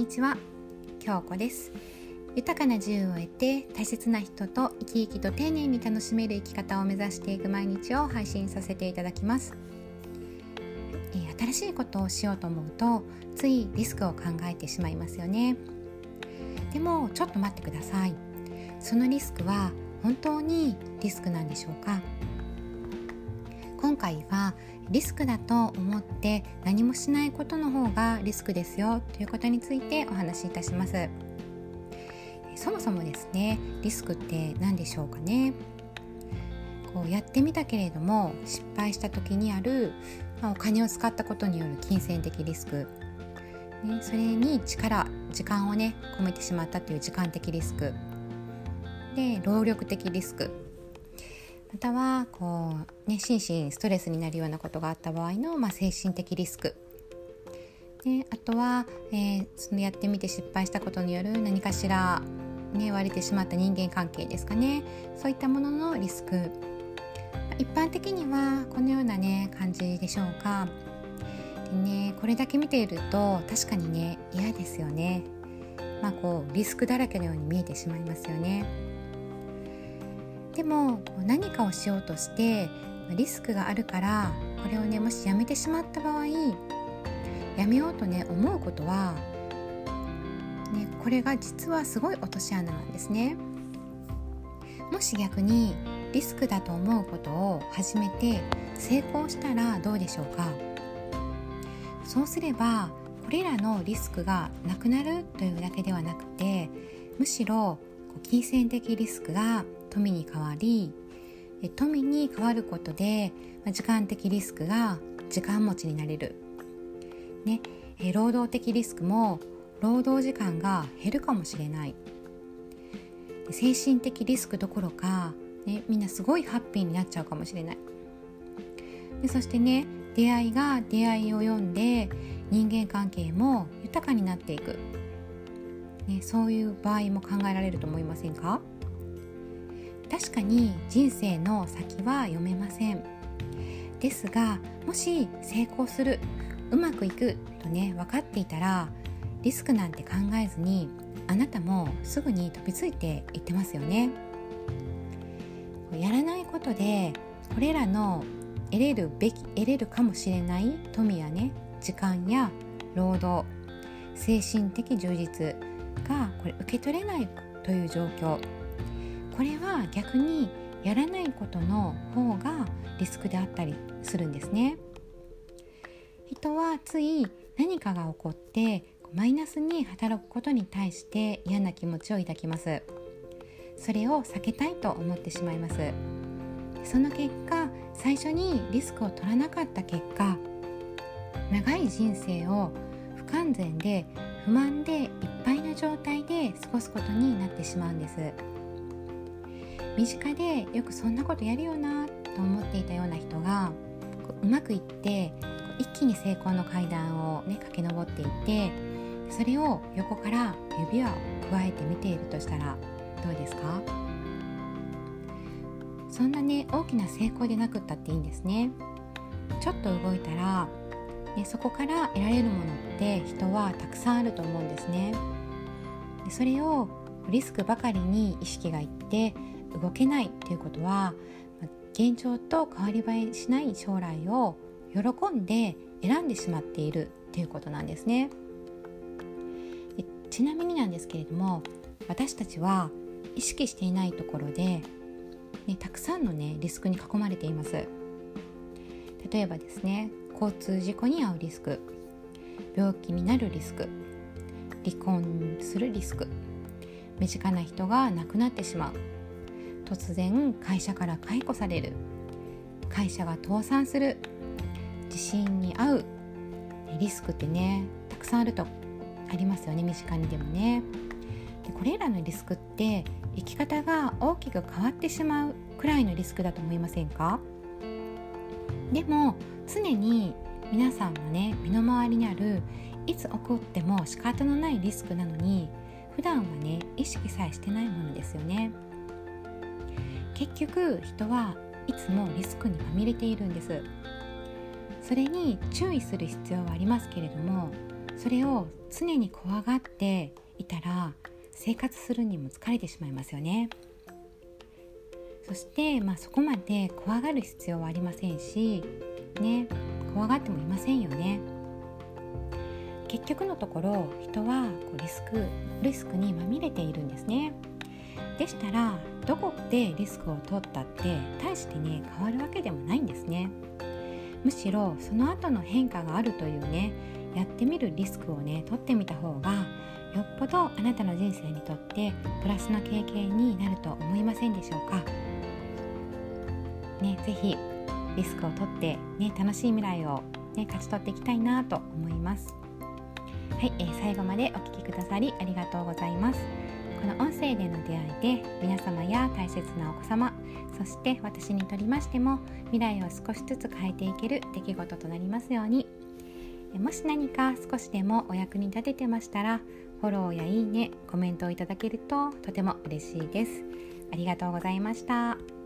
にちは。京子です。豊かな自由を得て大切な人と生き生きと丁寧に楽しめる生き方を目指していく毎日を配信させていただきます、えー、新しいことをしようと思うとついリスクを考えてしまいますよね。でもちょっと待ってください。そのリスクは本当にリスクなんでしょうか？今回はリスクだと思って何もしないことの方がリスクですよということについてお話しいたします。そもそもですねリスクって何でしょうかね？こうやってみたけれども失敗した時にある、まあ、お金を使ったことによる金銭的リスク、ね、それに力時間をね込めてしまったという時間的リスク。で労力的リスク。またはこう、ね、心身ストレスになるようなことがあった場合の、まあ、精神的リスク。であとは、えー、そのやってみて失敗したことによる何かしら、ね、割れてしまった人間関係ですかね。そういったもののリスク。一般的にはこのようなね感じでしょうか。でねこれだけ見ていると確かにね嫌ですよね。まあこうリスクだらけのように見えてしまいますよね。でも何かをしようとしてリスクがあるからこれをねもしやめてしまった場合やめようとね思うことは、ね、これが実はすごい落とし穴なんですね。もし逆にリスクだと思うことを始めて成功したらどうでしょうかそうすればこれらのリスクがなくなるというだけではなくてむしろ金銭的リスクが富に変わり富に変わることで時間的リスクが時間持ちになれる、ね、労働的リスクも労働時間が減るかもしれない。精神的リスクどころか、ね、みんなすごいハッピーになっちゃうかもしれない。でそしてね出会いが出会いを読んで人間関係も豊かになっていく、ね、そういう場合も考えられると思いませんか？確かに人生の先は読めません。ですがもし成功するうまくいくとね分かっていたらリスクなんて考えずにあなたもすぐに飛びついていってますよね。やらないことでこれらの得れるべき得れるかもしれない富やね時間や労働精神的充実がこれ受け取れないという状況。これは逆にやらないことの方がリスクであったりするんですね。人はつい何かが起こってマイナスに働くことに対して嫌な気持ちを抱きます。それを避けたいと思ってしまいます。その結果最初にリスクを取らなかった結果長い人生を不完全で不満でいっぱいな状態で過ごすことになってしまうんです。身近でよくそんなことやるよなと思っていたような人がうまくいって一気に成功の階段をね駆け上っていってそれを横から指輪を加えて見ているとしたらどうですか？そんなね大きな成功でなくったっていいんですね。ちょっと動いたら、ね、そこから得られるものって人はたくさんあると思うんですね。でそれをリスクばかりに意識がいって動けないということは現状と変わり映えしない将来を喜んで選んでしまっているということなんですね。ちなみになんですけれども私たちは意識していないところで、ね、たくさんのねリスクに囲まれています。例えばですね交通事故に遭うリスク病気になるリスク離婚するリスク身近な人が亡くなってしまう。突然会社から解雇される。会社が倒産する。地震に遭う。リスクってねたくさんあると。ありますよね身近にでもね。でこれらのリスクって生き方が大きく変わってしまうくらいのリスクだと思いませんか？でも常に皆さんのね身の回りにあるいつ起こっても仕方のないリスクなのに普段はね意識さえしてないものですよね。結局人はいつもリスクにまみれているんです。それに注意する必要はありますけれどもそれを常に怖がっていたら生活するにも疲れてしまいますよね。そして、まあ、そこまで怖がる必要はありませんしね怖がってもいませんよね。結局のところ人はこうリスクリスクにまみれているんですね。でしたらどこでリスクを取ったって大してね変わるわけでもないんですね。むしろその後の変化があるというねやってみるリスクをね取ってみた方がよっぽどあなたの人生にとってプラスの経験になると思いませんでしょうか。ね是非リスクを取ってね楽しい未来をね勝ち取っていきたいなと思います。はい、えー、最後までお聴きくださりありがとうございます。この音声での出会いで皆様や大切なお子様そして私にとりましても未来を少しずつ変えていける出来事となりますようにもし何か少しでもお役に立ててましたらフォローやいいねコメントをいただけるととても嬉しいですありがとうございました。